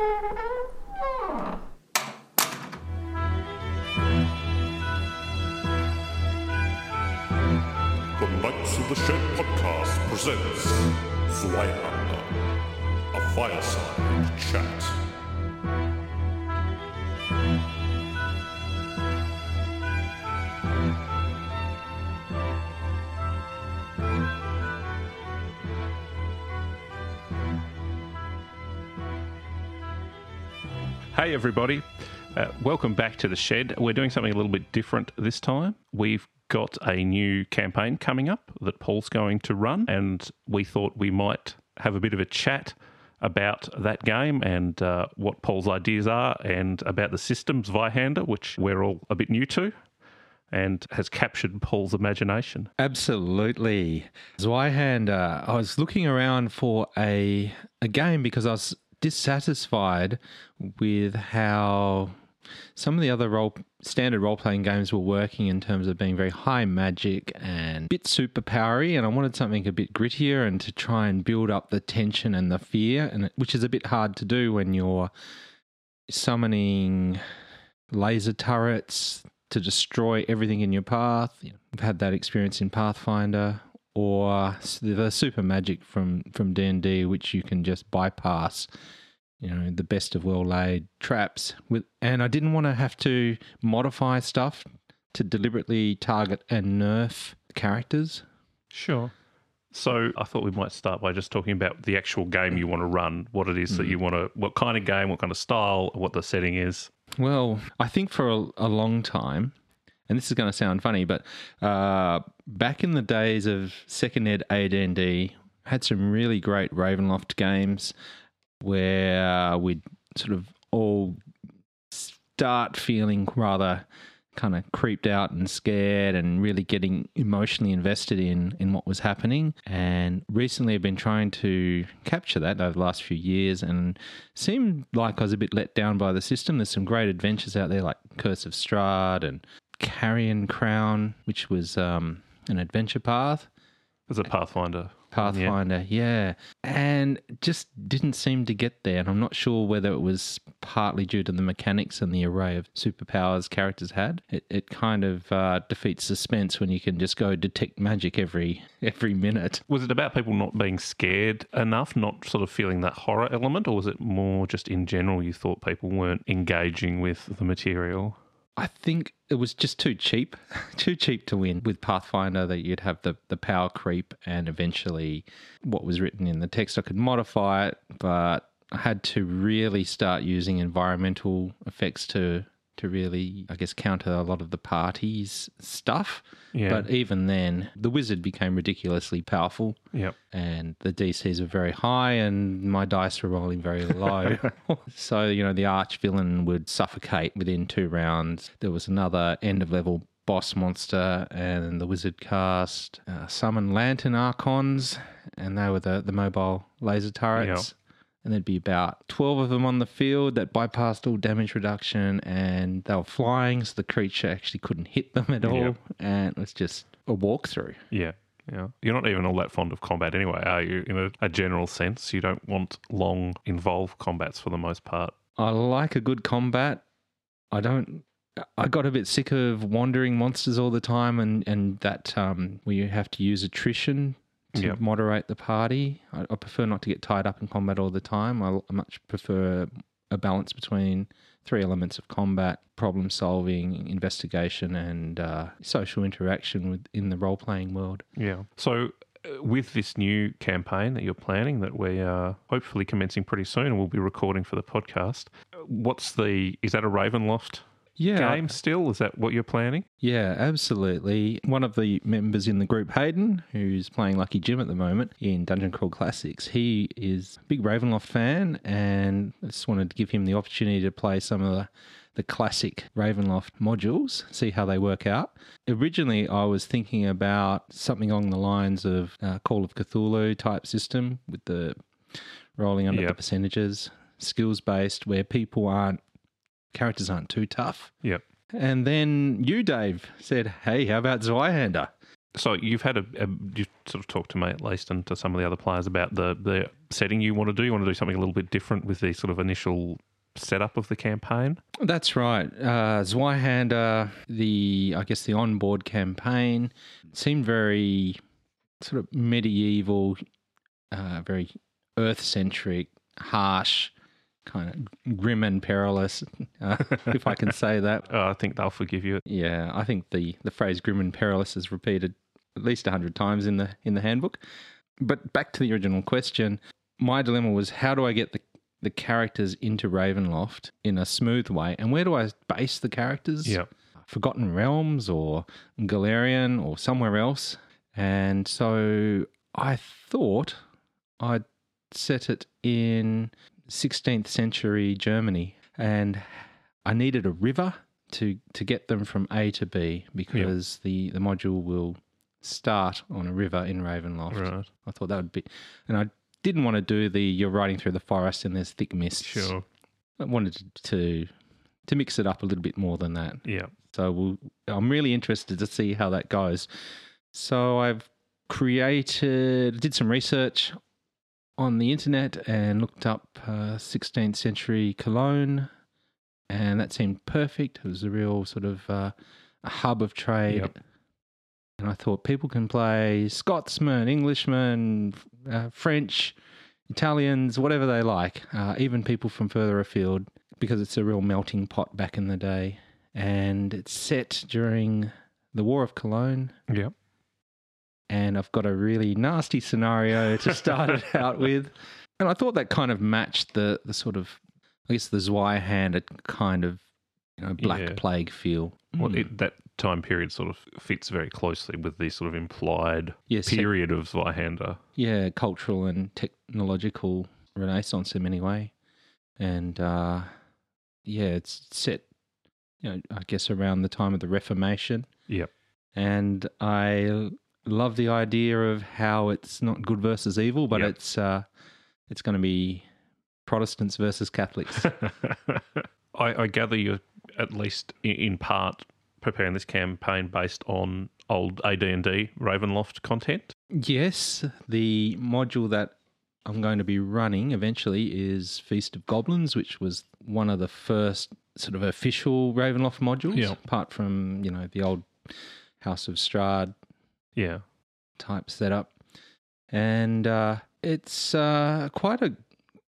The Knights of the Shed podcast presents Zweihander, a fireside chat. Hey, everybody. Uh, welcome back to the shed. We're doing something a little bit different this time. We've got a new campaign coming up that Paul's going to run, and we thought we might have a bit of a chat about that game and uh, what Paul's ideas are, and about the systems Zweihander, which we're all a bit new to. And has captured Paul's imagination. Absolutely. Zweihander, I was looking around for a a game because I was dissatisfied with how some of the other role standard role playing games were working in terms of being very high magic and bit superpowery and I wanted something a bit grittier and to try and build up the tension and the fear and which is a bit hard to do when you're summoning laser turrets to destroy everything in your path. You know, I've had that experience in Pathfinder or the super magic from from D and D, which you can just bypass. You know, the best of well laid traps with, and I didn't want to have to modify stuff to deliberately target and nerf characters. Sure. So I thought we might start by just talking about the actual game you want to run, what it is that mm. you want to, what kind of game, what kind of style, what the setting is. Well, I think for a, a long time, and this is going to sound funny, but uh, back in the days of second ed AD&D, had some really great Ravenloft games where we'd sort of all start feeling rather kind of creeped out and scared and really getting emotionally invested in in what was happening. And recently I've been trying to capture that over the last few years and seemed like I was a bit let down by the system. There's some great adventures out there like Curse of Strahd and Carrion Crown which was um, an adventure path It was a Pathfinder. Pathfinder, yeah. And just didn't seem to get there. And I'm not sure whether it was partly due to the mechanics and the array of superpowers characters had. It, it kind of uh, defeats suspense when you can just go detect magic every every minute. Was it about people not being scared enough, not sort of feeling that horror element, or was it more just in general you thought people weren't engaging with the material? I think it was just too cheap, too cheap to win with Pathfinder that you'd have the, the power creep and eventually what was written in the text. I could modify it, but I had to really start using environmental effects to to really, I guess, counter a lot of the party's stuff. Yeah. But even then, the wizard became ridiculously powerful Yep. and the DCs were very high and my dice were rolling very low. so, you know, the arch villain would suffocate within two rounds. There was another end of level boss monster and the wizard cast uh, summon lantern archons and they were the, the mobile laser turrets. And there'd be about 12 of them on the field that bypassed all damage reduction and they were flying, so the creature actually couldn't hit them at all. Yep. And it was just a walkthrough. Yeah. Yeah. You're not even all that fond of combat anyway, are you? In a, a general sense, you don't want long, involved combats for the most part. I like a good combat. I don't. I got a bit sick of wandering monsters all the time, and and that um, where you have to use attrition to Yep. moderate the party. I, I prefer not to get tied up in combat all the time. I, I much prefer a balance between three elements of combat: problem solving, investigation, and uh, social interaction within the role playing world. Yeah. So, uh, with this new campaign that you're planning, that we are hopefully commencing pretty soon, we'll be recording for the podcast. What's the? Is that a Ravenloft Yeah, game still? Is that what you're planning? Yeah, absolutely. One of the members in the group, Hayden, who's playing Lucky Jim at the moment in Dungeon Crawl Classics, he is a big Ravenloft fan, and I just wanted to give him the opportunity to play some of the, the classic Ravenloft modules, see how they work out. Originally, I was thinking about something along the lines of uh, Call of Cthulhu type system with the rolling under Yep. the percentages, skills based, where people aren't characters aren't too tough. Yep. And then you, Dave, said, Hey, how about Zweihander? So you've had a, a you sort of talked to me at least and to some of the other players about the the setting you want to do. You want to do something a little bit different with the sort of initial setup of the campaign. That's right. Uh, Zweihander, the I guess the onboard campaign seemed very sort of medieval, uh, very earth centric, harsh, kind of grim and perilous, uh, if I can say that. Uh, I think they'll forgive you. Yeah, I think the the phrase "grim and perilous" is repeated at least a hundred times in the in the handbook. But back to the original question, my dilemma was how do I get the the characters into Ravenloft in a smooth way, and where do I base the characters? Yeah. Forgotten Realms or Golarion or somewhere else. And so I thought I'd set it in 16th century Germany, and I needed a river to to get them from A to B because the the module will start on a river in Ravenloft. Right. I thought that would be, and I didn't want to do the you're riding through the forest and there's thick mists. Sure. I wanted to to mix it up a little bit more than that. Yeah. So we'll, I'm really interested to see how that goes. So I've created, did some research on the internet and looked up uh, 16th century Cologne, and that seemed perfect. It was a real sort of uh, a hub of trade. Yep. And I thought people can play Scotsman, Englishman, uh, French, Italians, whatever they like, uh, even people from further afield, because it's a real melting pot back in the day. And it's set during the War of Cologne. Yep. And I've got a really nasty scenario to start it out with. And I thought that kind of matched the, the sort of, I guess, the Zwei Zweihander kind of, you know, Black Yeah. Plague feel. Well, Mm. it, that time period sort of fits very closely with the sort of implied Yes, period of Zweihander. yeah, cultural and technological renaissance in many way, and uh, yeah, it's set, you know, I guess around the time of the Reformation, Yep. and I love the idea of how it's not good versus evil, but Yep. it's uh, it's going to be Protestants versus Catholics. I, I gather you're at least in, part preparing this campaign based on old AD&D Ravenloft content. yes, the module that I'm going to be running eventually is Feast of Goblins, which was one of the first sort of official Ravenloft modules, Yeah. apart from, you know, the old House of Strahd Yeah. type setup. And uh, it's uh, quite a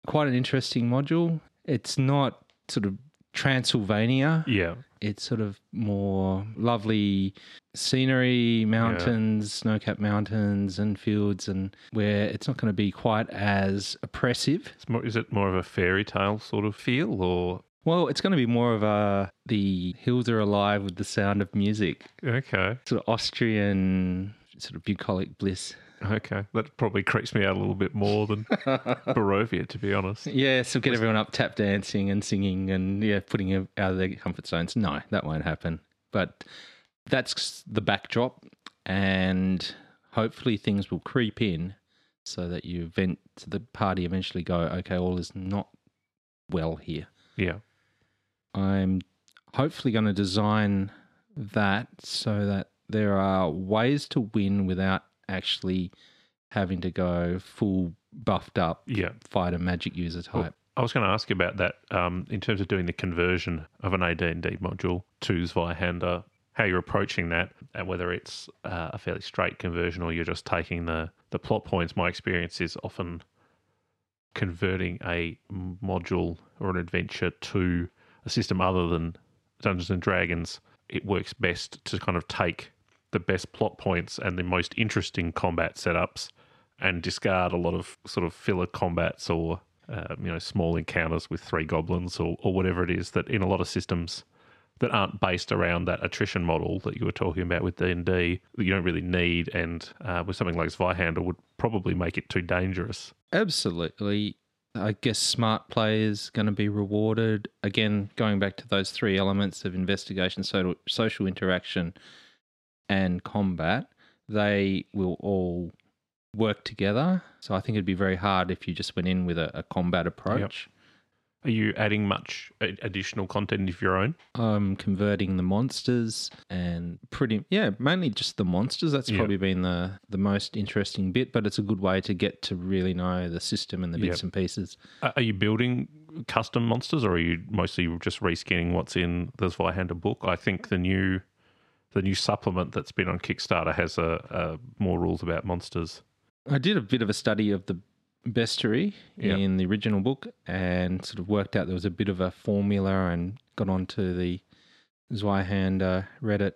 quite an interesting module. It's not sort of Transylvania. Yeah. It's sort of more lovely scenery, mountains, snow-capped mountains and fields, and where it's not going to be quite as oppressive. It's more, is it more of a fairy tale sort of feel or Well, it's going to be more of a the hills are alive with the sound of music, okay. sort of Austrian, sort of bucolic bliss. Okay. That probably creeps me out a little bit more than Barovia, to be honest. Yeah, so get everyone up tap dancing and singing and yeah, putting them out of their comfort zones. No, that won't happen. But that's the backdrop, and hopefully things will creep in so that you event the party eventually go, okay, all is not well here. Yeah. I'm hopefully going to design that so that there are ways to win without actually having to go full buffed up Yeah. fighter magic user Well, type. I was going to ask you about that um, in terms of doing the conversion of an AD&D module to Zweihander, how you're approaching that, and whether it's uh, a fairly straight conversion or you're just taking the, the plot points. My experience is often converting a module or an adventure to a system other than Dungeons and Dragons. It works best to kind of take the best plot points and the most interesting combat setups and discard a lot of sort of filler combats or uh, you know small encounters with three goblins or, or whatever it is that in a lot of systems that aren't based around that attrition model that you were talking about with D&D that you don't really need and uh, with something like Zweihander would probably make it too dangerous. Absolutely. I guess smart play is going to be rewarded. Again, going back to those three elements of investigation, social, social interaction, and combat, they will all work together. So I think it'd be very hard if you just went in with a, a combat approach. Are you adding much additional content of your own? I'm converting the monsters and pretty yeah, mainly just the monsters. That's Yeah. probably been the the most interesting bit, but it's a good way to get to really know the system and the bits and pieces. Are are you building custom monsters, or are you mostly just reskinning what's in the Zweihander book? I think the new the new supplement that's been on Kickstarter has a, a more rules about monsters. I did a bit of a study of the bestiary Yep. in the original book and sort of worked out there was a bit of a formula and got onto the Zweihander Reddit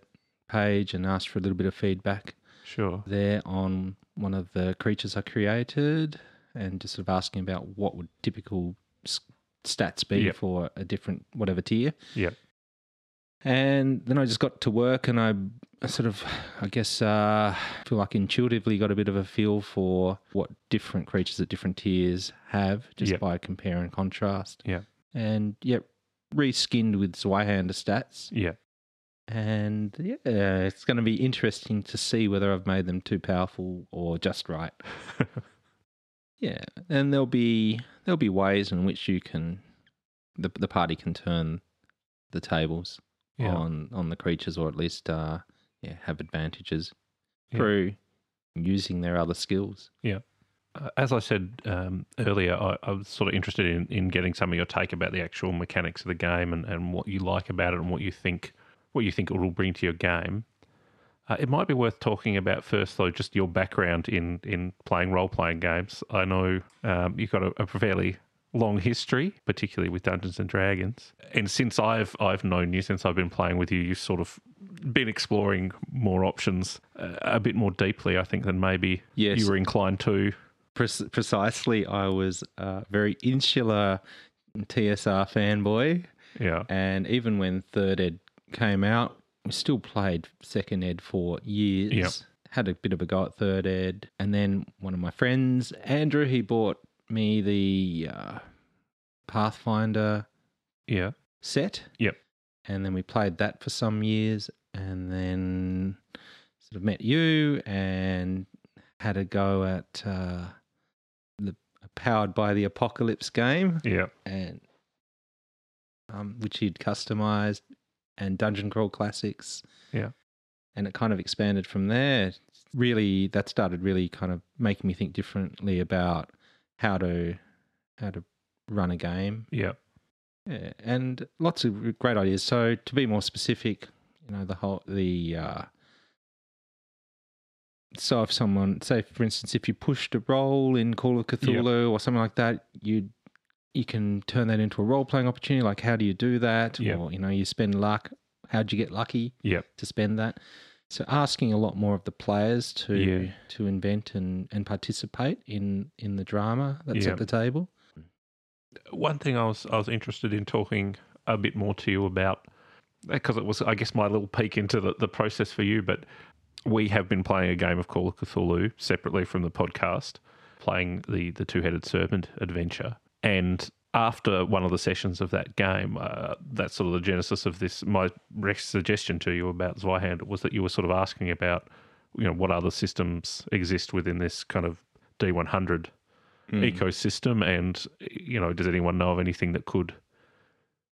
page and asked for a little bit of feedback Sure. there on one of the creatures I created and just sort of asking about what would typical stats be Yep. for a different whatever tier. Yep. And then I just got to work and I sort of, I guess, uh, feel like intuitively got a bit of a feel for what different creatures at different tiers have just Yep. by compare and contrast. Yeah. And yeah, reskinned with Zweihander stats. Yeah. And yeah, it's going to be interesting to see whether I've made them too powerful or just right. yeah, and there'll be there'll be ways in which you can the the party can turn the tables Yeah. on on the creatures, or at least uh, yeah have advantages Yeah. through using their other skills. Uh, As I said um, earlier, I, I was sort of interested in, in getting some of your take about the actual mechanics of the game and, and what you like about it and what you think what you think it will bring to your game. Uh, it might be worth talking about first, though, just your background in in playing role playing games. I know um, you've got a, a fairly long history, particularly with Dungeons and Dragons. And since I've I've known you, since I've been playing with you, you've sort of been exploring more options uh, a bit more deeply, I think, than maybe Yes. you were inclined to. Pre- precisely, I was a very insular TSR fanboy, Yeah. and even when Third Ed came out, we still played Second Ed for years. Yep. Had a bit of a go at Third Ed, and then one of my friends, Andrew, he bought me the uh, Pathfinder Yeah. set. Yep. And then we played that for some years and then sort of met you and had a go at uh, the Powered by the Apocalypse game Yeah. and um, which he'd customized and Dungeon Crawl Classics. Yeah. And it kind of expanded from there. Really that started really kind of making me think differently about how to how to run a game Yeah. yeah, and lots of great ideas. So to be more specific, you know, the whole the uh, so if someone say for instance if you pushed a roll in Call of Cthulhu or something like that, you you can turn that into a role playing opportunity. Like how do you do that? Yeah. Or you know, you spend luck. How'd you get lucky Yep. to spend that? So asking a lot more of the players to Yeah. to invent and, and participate in in the drama that's Yeah. at the table. One thing I was I was interested in talking a bit more to you about uh, because it was I guess my little peek into the, the process for you, but we have been playing a game of Call of Cthulhu separately from the podcast, playing the the two headed serpent adventure, and after one of the sessions of that game, uh, that's sort of the genesis of this. My suggestion to you about Zweihander was that you were sort of asking about, you know, what other systems exist within this kind of D100 ecosystem, and you know, does anyone know of anything that could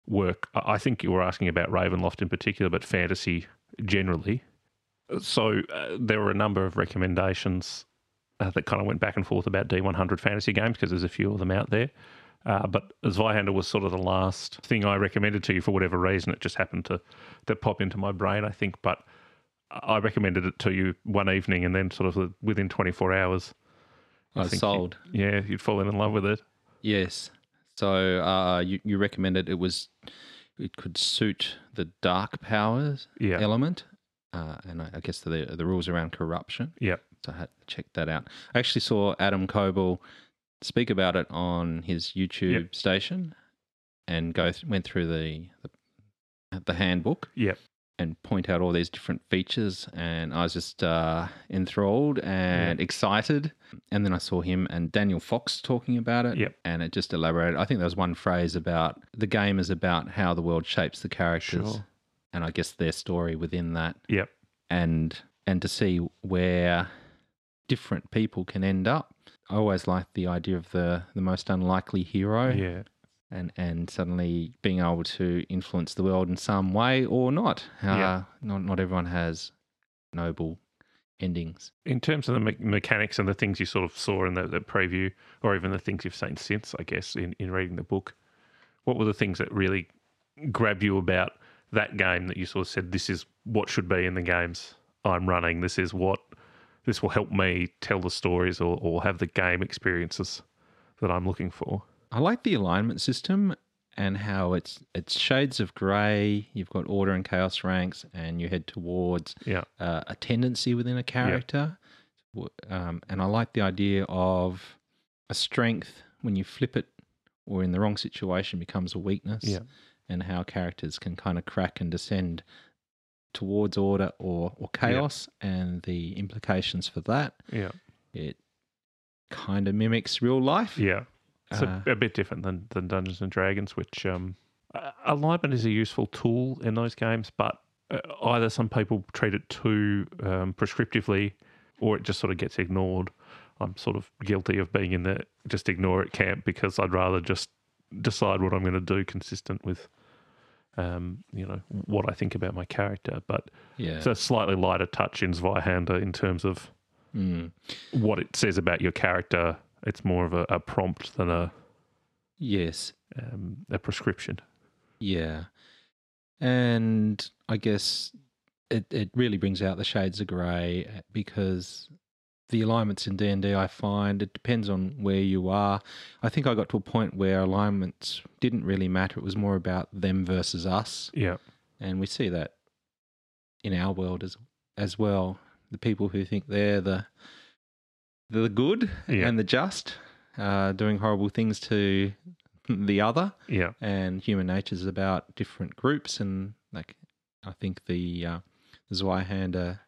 work? I I think you were asking about Ravenloft in particular, but fantasy generally. So uh, there were a number of recommendations uh, that kind of went back and forth about D100 fantasy games because there's a few of them out there. Uh, but Zweihander was sort of the last thing I recommended to you for whatever reason. It just happened to, to pop into my brain, I think. But I recommended it to you one evening, and then sort of within 24 hours, I was think you- sold. yeah, you'd fallen in love with it. Yes. So uh, you you recommended it was it could suit the dark powers Yeah. element, uh, and I, I guess the the rules around corruption. Yeah. So I had to check that out. I actually saw Adam Koebel speak about it on his YouTube Yep. station, and go th- went through the, the the handbook Yep. and point out all these different features and I was just uh, enthralled and excited and then I saw him and Daniel Fox talking about it Yep. and it just elaborated I think there was one phrase about the game is about how the world shapes the characters Sure. and I guess their story within that Yep. and and to see where different people can end up I always liked the idea of the the most unlikely hero Yeah. and and suddenly being able to influence the world in some way or not. Uh, Yeah. Not not everyone has noble endings. In terms of the me- mechanics and the things you sort of saw in the, the preview, or even the things you've seen since, I guess, in, in reading the book, what were the things that really grabbed you about that game that you sort of said, this is what should be in the games I'm running? This is what this will help me tell the stories or, or have the game experiences that I'm looking for. I like the alignment system and how it's it's shades of grey. You've got order and chaos ranks, and you head towards Yeah. uh, a tendency within a character. W- Um, and I like the idea of a strength when you flip it, or in the wrong situation, becomes a weakness. Yeah. And how characters can kind of crack and descend towards order or or chaos, and the implications for that. Yeah. It kind of mimics real life. Yeah. It's Uh, a, a bit different than, than Dungeons and Dragons, which um, alignment is a useful tool in those games, but uh, either some people treat it too um, prescriptively or it just sort of gets ignored. I'm sort of guilty of being in the just ignore it camp because I'd rather just decide what I'm going to do consistent with, um, you know, what I think about my character. But Yeah. it's a slightly lighter touch in Zweihander in terms of Mm. what it says about your character. It's more of a, a prompt than a Yes. um, a prescription. Yeah. And I guess it, it really brings out the shades of grey uh, because the alignments in D&D I find it depends on where you are. I think I got to a point where alignments didn't really matter. It was more about them versus us. Yeah, And we see that in our world as as well. The people who think they're the the good Yeah. and the just, uh, doing horrible things to the other yeah, and human nature is about different groups and like i think the uh, zweihander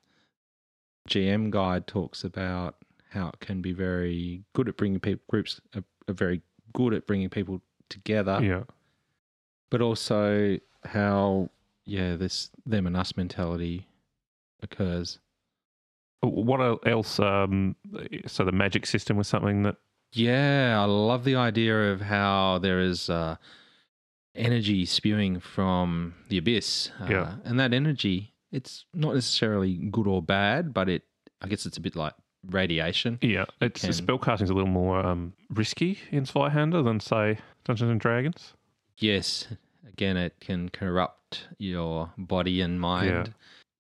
gm guide talks about how it can be very good at bringing people groups are, are very good at bringing people together yeah, but also how yeah this them and us mentality occurs What else? Um, so the magic system was something that Yeah, I love the idea of how there is uh, energy spewing from the abyss. Uh, Yeah. And that energy, it's not necessarily good or bad, but it, I guess it's a bit like radiation. yeah, it's Can- spellcasting is a little more um, risky in Zweihander than say Dungeons and Dragons. Yes. Again, it can corrupt your body and mind.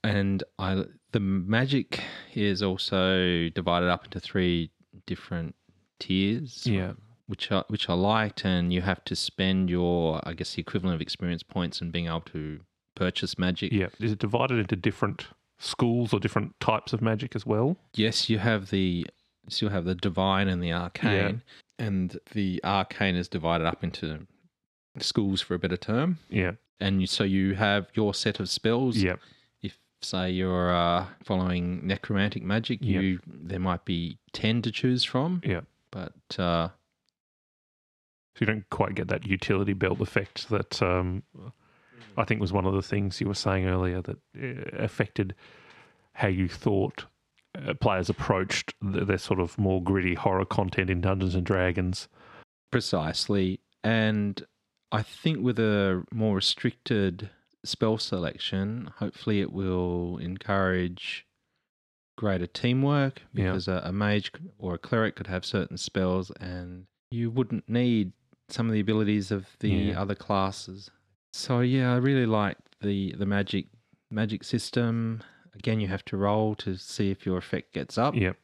yeah. And I, the magic is also divided up into three different tiers. Yeah, which I, which I liked, and you have to spend your, I guess, the equivalent of experience points and being able to purchase magic. yeah. Is it divided into different schools or different types of magic as well? Yes, you have the still have the divine and the arcane, and the arcane is divided up into schools for a better term. Yeah, And you, so you have your set of spells. yeah, If say you're uh, following necromantic magic, Yep. you there might be ten to choose from. yeah. But uh, So you don't quite get that utility belt effect that um, I think was one of the things you were saying earlier that uh, affected how you thought uh, players approached their sort of more gritty horror content in Dungeons and Dragons. Precisely. And I think with a more restricted spell selection, hopefully it will encourage greater teamwork Yeah. because a, a mage or a cleric could have certain spells and you wouldn't need some of the abilities of the Yeah. other classes. So yeah, I really liked the the magic magic system. Again, you have to roll to see if your effect gets up Yep.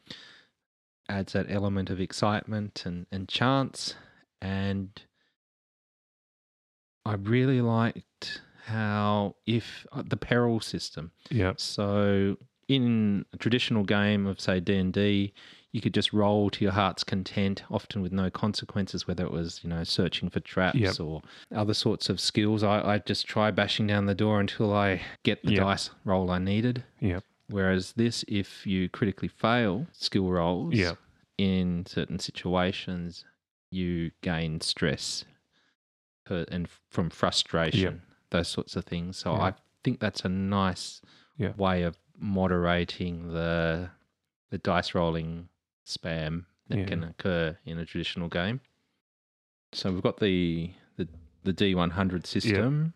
adds that element of excitement and, and chance. And I really liked how, if uh, the peril system. Yeah. So, in a traditional game of, say, D&D, you could just roll to your heart's content, often with no consequences, whether it was, you know, searching for traps Yep. or other sorts of skills. I, I just try bashing down the door until I get the Yep. dice roll I needed. Yep. Whereas this, if you critically fail skill rolls Yep. in certain situations, you gain stress per, and from frustration, those sorts of things. So. I think that's a nice way of moderating the the dice rolling spam that Yeah. can occur in a traditional game. So we've got the the the D100 system.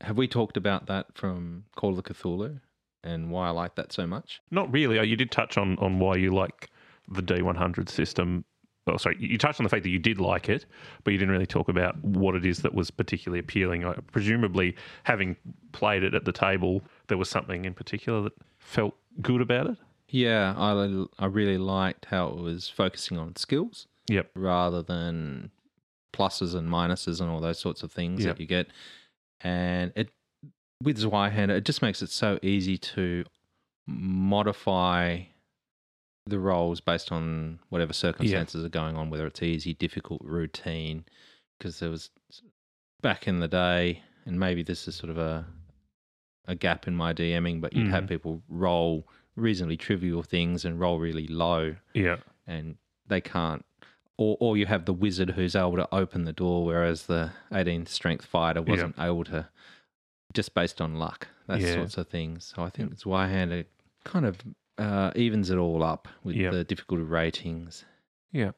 Have we talked about that from Call of Cthulhu and why I like that so much? Not really. Uh, You did touch on, on why you like the D100 system. Oh, sorry, you touched on the fact that you did like it, but you didn't really talk about what it is that was particularly appealing. Presumably, having played it at the table, there was something in particular that felt good about it. Yeah, I I really liked how it was focusing on skills Yep. rather than pluses and minuses and all those sorts of things Yep. that you get. And it with Zweihander, it just makes it so easy to modify the roles based on whatever circumstances are going on, whether it's easy, difficult, routine. Because there was back in the day, and maybe this is sort of a a gap in my DMing, but you'd have Mhm. people roll reasonably trivial things and roll really low Yeah. and they can't or or you have the wizard who's able to open the door whereas the 18 strength fighter wasn't able to just based on luck that Yeah. sorts of things so i think it's Zweihander kind of uh, evens it all up with Yeah. the difficulty ratings Yeah.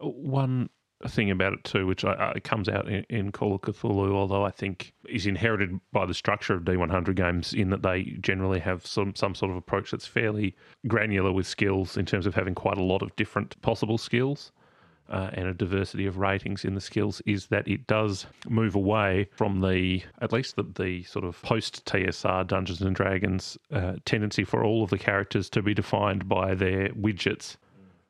One thing about it too, which I, it comes out in, in Call of Cthulhu, although I think is inherited by the structure of D100 games, in that they generally have some some sort of approach that's fairly granular with skills in terms of having quite a lot of different possible skills. Uh, and a diversity of ratings in the skills is that it does move away from the at least the, the sort of post TSR Dungeons and Dragons uh, tendency for all of the characters to be defined by their widgets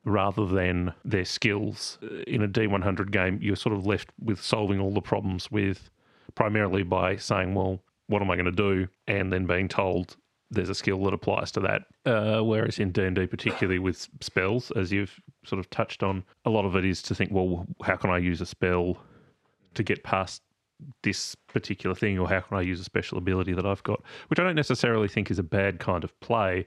rather than their skills. Uh, In a D100 game, you're sort of left with solving all the problems with primarily by saying, well, what am I going to do? And then being told there's a skill that applies to that. Uh, whereas in D&D, particularly with spells, as you've sort of touched on, a lot of it is to think, well, how can I use a spell to get past this particular thing or how can I use a special ability that I've got, which I don't necessarily think is a bad kind of play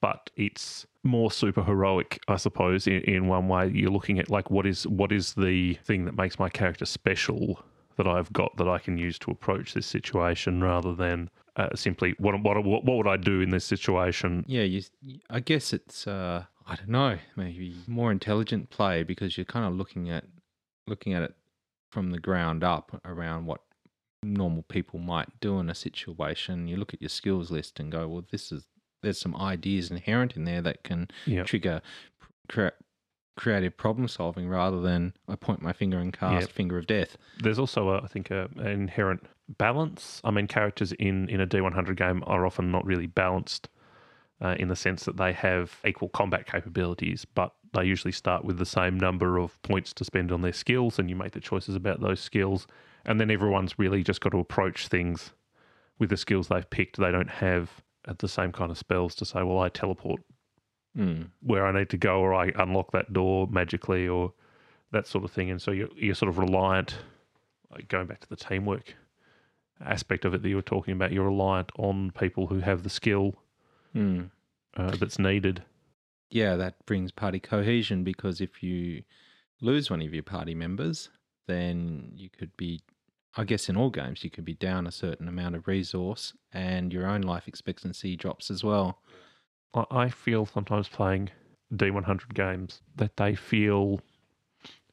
but it's more super heroic, I suppose. In, in one way, you're looking at like what is what is the thing that makes my character special that I've got that I can use to approach this situation, rather than uh, simply what what what would I do in this situation? yeah you i guess it's uh i don't know maybe more intelligent play because you're kind of looking at looking at it from the ground up around what normal people might do in a situation you look at your skills list and go well this is there's some ideas inherent in there that can Yeah, trigger cre- creative problem solving rather than i point my finger and cast Yeah. finger of death there's also a, I think a, an inherent balance. I mean, characters in in a D100 game are often not really balanced. Uh, in the sense that they have equal combat capabilities, but they usually start with the same number of points to spend on their skills, and you make the choices about those skills. And then everyone's really just got to approach things with the skills they've picked. They don't have the same kind of spells to say, well, I teleport Hmm. where I need to go, or I unlock that door magically, or that sort of thing. And so you're, you're sort of reliant, like going back to the teamwork aspect of it that you were talking about, you're reliant on people who have the skill Hmm. uh, that's needed. yeah, that brings party cohesion because if you lose one of your party members, then you could be, I guess, in all games, you could be down a certain amount of resource and your own life expectancy drops as well. I, feel sometimes playing D100 games that they feel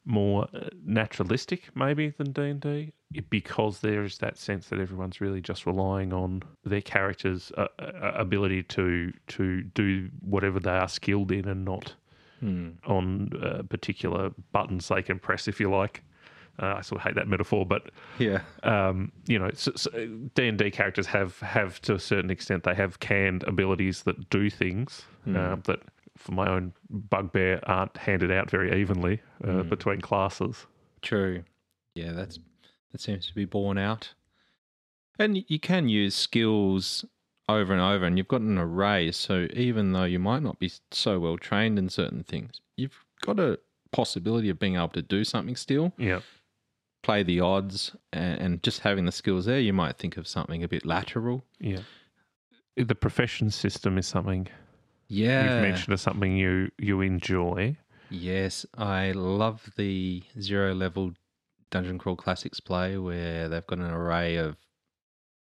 more uh, naturalistic maybe than D&D because there is that sense that everyone's really just relying on their character's uh, uh, ability to to do whatever they are skilled in and not Hmm. on uh, particular buttons they can press if you like uh, I sort of hate that metaphor but Yeah. um, you know, D and D characters have have to a certain extent they have canned abilities that do things uh, that, for my own bugbear, aren't handed out very evenly uh, between classes. True. Yeah, that's that seems to be borne out. And you can use skills over and over, and you've got an array. So even though you might not be so well trained in certain things, you've got a possibility of being able to do something still, Yeah, play the odds, and, and just having the skills there, you might think of something a bit lateral. yeah. The profession system is something Yeah. you've mentioned as something you you enjoy. Yes, I love the zero level Dungeon Crawl Classics play where they've got an array of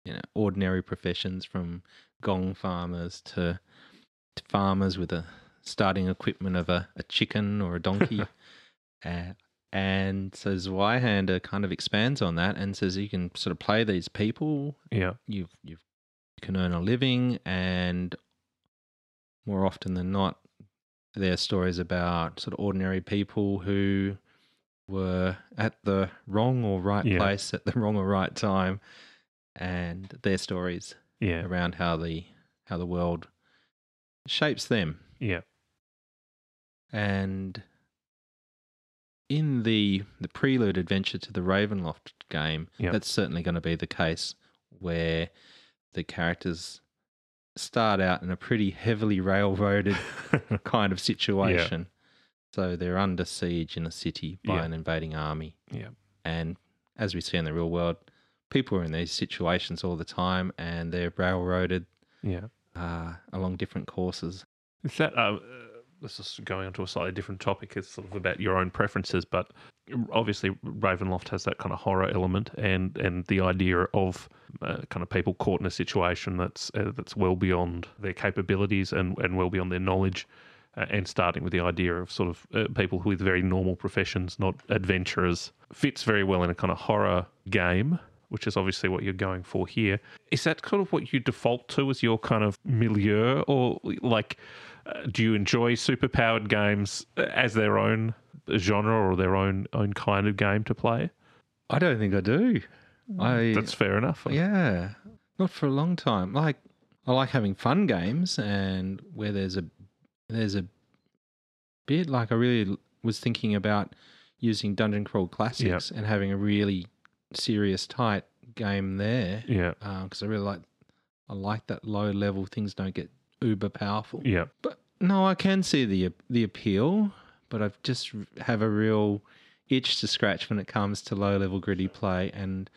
you know ordinary professions from gong farmers to, to farmers with a starting equipment of a, a chicken or a donkey. uh, And so Zweihander kind of expands on that and says you can sort of play these people Yeah. you've you've you can earn a living and more often than not there are stories about sort of ordinary people who were at the wrong or right Yeah. place at the wrong or right time and their stories Yeah. around how the how the world shapes them Yeah. and in the the prelude adventure to the Ravenloft game, Yep. that's certainly going to be the case where the characters start out in a pretty heavily railroaded kind of situation. So they're under siege in a city by an invading army. Yeah. And as we see in the real world, people are in these situations all the time and they're railroaded Yeah. uh, along different courses. Is that uh, this is going on to a slightly different topic? It's sort of about your own preferences, but obviously Ravenloft has that kind of horror element and and the idea of uh, kind of people caught in a situation that's uh, that's well beyond their capabilities and and well beyond their knowledge. Uh, and starting with the idea of sort of uh, people with very normal professions, not adventurers, fits very well in a kind of horror game, which is obviously what you're going for here. Is that kind of what you default to as your kind of milieu, or like, Uh, do you enjoy superpowered games as their own genre or their own own kind of game to play? I don't think I do. Hmm. I That's fair enough. Yeah, not for a long time. Like I like having fun games, and where there's a there's a bit like I really was thinking about using Dungeon Crawl Classics and having a really serious tight game there Yeah, uh, because I really like I like that low level things don't get uber powerful. yeah, But no, I can see the the appeal, but I just have a real itch to scratch when it comes to low level gritty play, and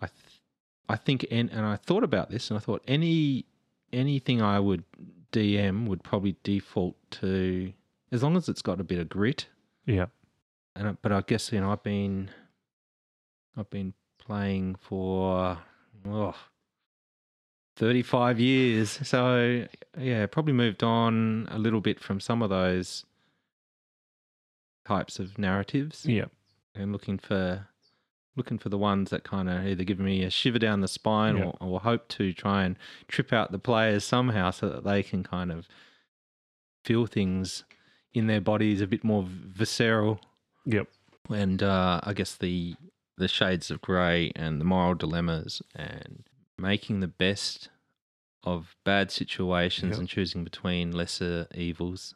I th- I think and and I thought about this, and I thought any anything I would DM would probably default to as long as it's got a bit of grit, yeah, and I- but I guess you know I've been I've been playing for oh, 35 years. So, yeah, probably moved on a little bit from some of those types of narratives yeah, and looking for looking for the ones that kind of either give me a shiver down the spine Yeah. or, or hope to try and trip out the players somehow so that they can kind of feel things in their bodies a bit more visceral yep, and uh, I guess the the shades of grey and the moral dilemmas and making the best of bad situations Yep. and choosing between lesser evils,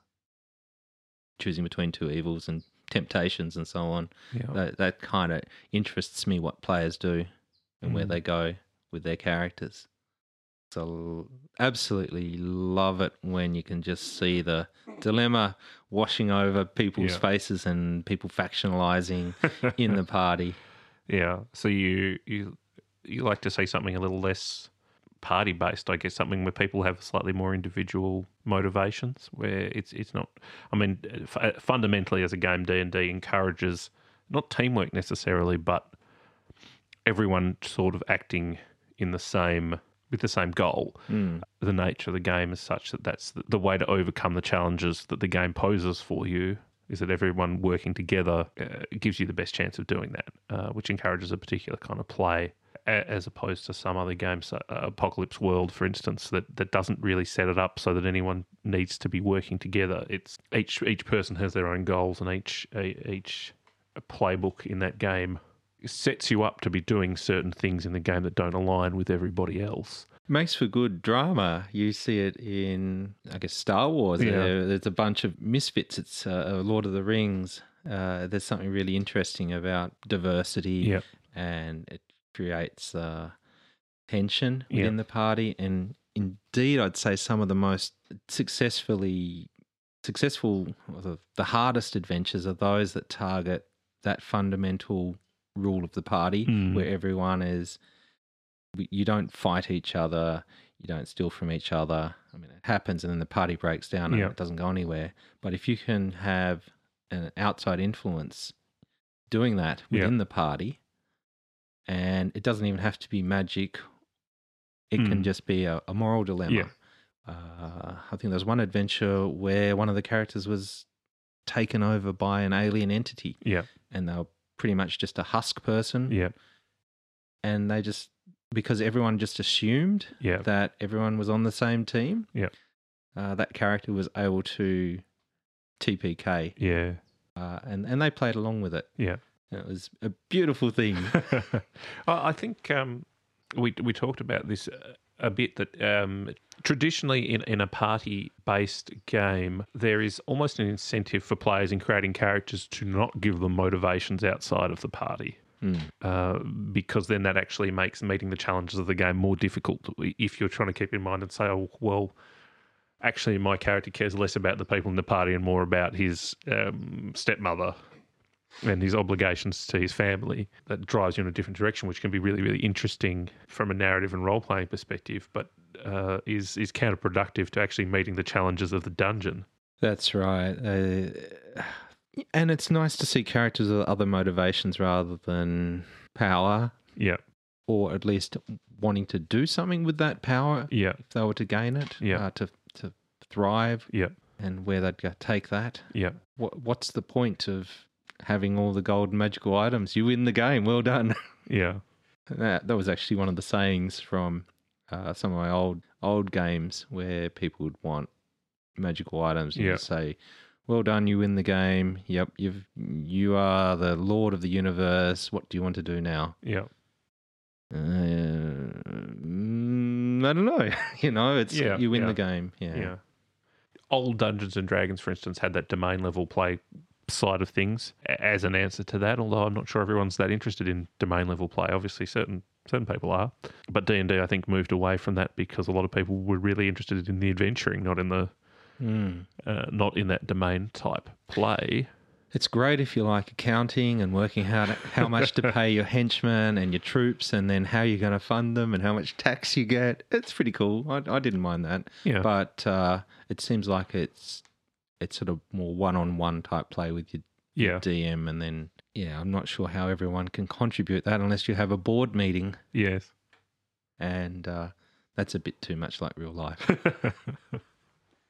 choosing between two evils and temptations and so on. yeah, That that kind of interests me what players do and where Mm. they go with their characters. So absolutely love it when you can just see the dilemma washing over people's Yeah. faces and people factionalizing in the party. yeah. So you you you like to see something a little less party based, I guess, something where people have slightly more individual motivations, where it's it's not. I mean, f- fundamentally, as a game, D and D encourages not teamwork necessarily, but everyone sort of acting in the same with the same goal. The nature of the game is such that that's the, the way to overcome the challenges that the game poses for you. Is that everyone working together uh, gives you the best chance of doing that, uh, which encourages a particular kind of play, as opposed to some other games, uh, Apocalypse World, for instance, that, that doesn't really set it up so that anyone needs to be working together. It's each each person has their own goals, and each each playbook in that game sets you up to be doing certain things in the game that don't align with everybody else. Makes for good drama. You see it in, I guess, Star Wars. Yeah. There- there's a bunch of misfits. It's uh, Lord of the Rings. Uh, there's something really interesting about diversity, Yeah. and it creates uh, tension Yeah. within the party. And indeed, I'd say some of the most successfully successful, the, the hardest adventures are those that target that fundamental rule of the party, Mm. where everyone is you don't fight each other, you don't steal from each other. I mean, it happens and then the party breaks down and Yeah. it doesn't go anywhere. But if you can have an outside influence doing that Yeah. within the party, and it doesn't even have to be magic, it can Mm. just be a, a moral dilemma. Yeah. Uh, I think there was one adventure where one of the characters was taken over by an alien entity, Yeah. and they were pretty much just a husk person, Yeah. and they just because everyone just assumed Yeah. that everyone was on the same team. Yeah. uh, that character was able to TPK, Yeah. uh, and and they played along with it. Yeah. It was a beautiful thing. I I think um, we we talked about this uh, a bit that um, traditionally in, in a party based game there is almost an incentive for players in creating characters to not give them motivations outside of the party. Hmm. Uh, because then that actually makes meeting the challenges of the game more difficult if you're trying to keep in mind and say, oh, well, actually, my character cares less about the people in the party and more about his um, stepmother and his obligations to his family. That drives you in a different direction, which can be really, really interesting from a narrative and role playing perspective, but uh, is is counterproductive to actually meeting the challenges of the dungeon. That's right. Uh, and it's nice to see characters with other motivations rather than power, Yeah, or at least wanting to do something with that power yeah, if they were to gain it, Yeah. uh, to to thrive, yeah, and where they'd go take that. yeah, What what's the point of having all the gold magical items? You win the game. Well done. yeah, that that was actually one of the sayings from uh, some of my old old games where people would want magical items. And Yeah. you'd say, "Well done, you win the game. Yep, you've you are the lord of the universe. What do you want to do now?" yeah, Uh, mm, I don't know. you know, it's Yeah, you win yeah. the game. Yeah. yeah. Old Dungeons and Dragons, for instance, had that domain level play side of things as an answer to that. Although I'm not sure everyone's that interested in domain level play. Obviously, certain certain people are, but D and D I think moved away from that because a lot of people were really interested in the adventuring, not in the Mm. uh, not in that domain type play. It's great if you like accounting and working out how much to pay your henchmen and your troops, and then how you're going to fund them and how much tax you get. It's pretty cool. I, I didn't mind that, Yeah, but uh, it seems like it's it's sort of more one-on-one type play with your yeah, DM, and then yeah, I'm not sure how everyone can contribute that unless you have a board meeting, yes. and uh, that's a bit too much like real life.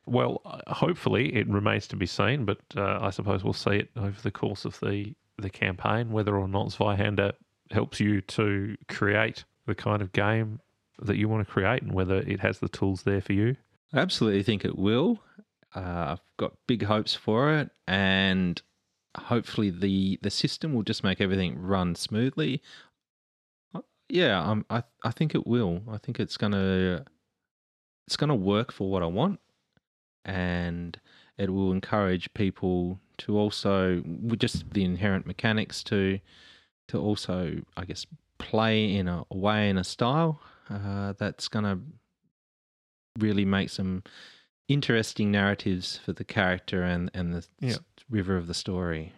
Well, uh, hopefully it remains to be seen, but uh, I suppose we'll see it over the course of the, the campaign, whether or not Zweihander helps you to create the kind of game that you want to create and whether it has the tools there for you. I absolutely think it will. Uh, I've got big hopes for it, and hopefully the the system will just make everything run smoothly. Uh, Yeah, um, I I think it will. I think it's gonna it's gonna work for what I want, and it will encourage people to also with just the inherent mechanics to to also I guess play in a way in a style uh, that's gonna really make some interesting narratives for the character and and the Yeah. river of the story.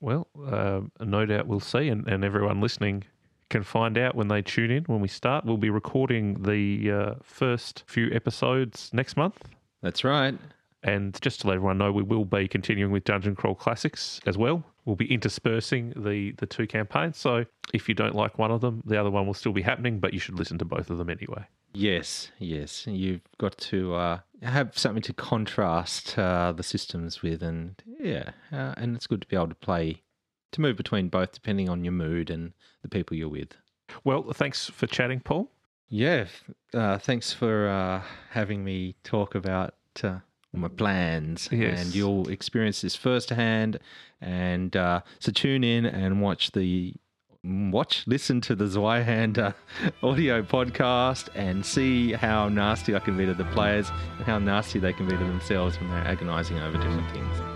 Well, uh, no doubt we'll see, and, and everyone listening can find out when they tune in when we start. We'll be recording the uh, first few episodes next month. That's right. And just to let everyone know, we will be continuing with Dungeon Crawl Classics as well. We'll be interspersing the, the two campaigns. So if you don't like one of them, the other one will still be happening, but you should listen to both of them anyway. Yes, yes. You've got to uh, have something to contrast uh, the systems with, and yeah, uh, and it's good to be able to play to move between both depending on your mood and the people you're with. Well, thanks for chatting, Paul. Yeah, uh, thanks for uh, having me talk about uh, my plans, Yes. and you'll experience this firsthand. And uh, so tune in and watch the watch, listen to the Zweihander audio podcast, and see how nasty I can be to the players and how nasty they can be to themselves when they're agonising over different things.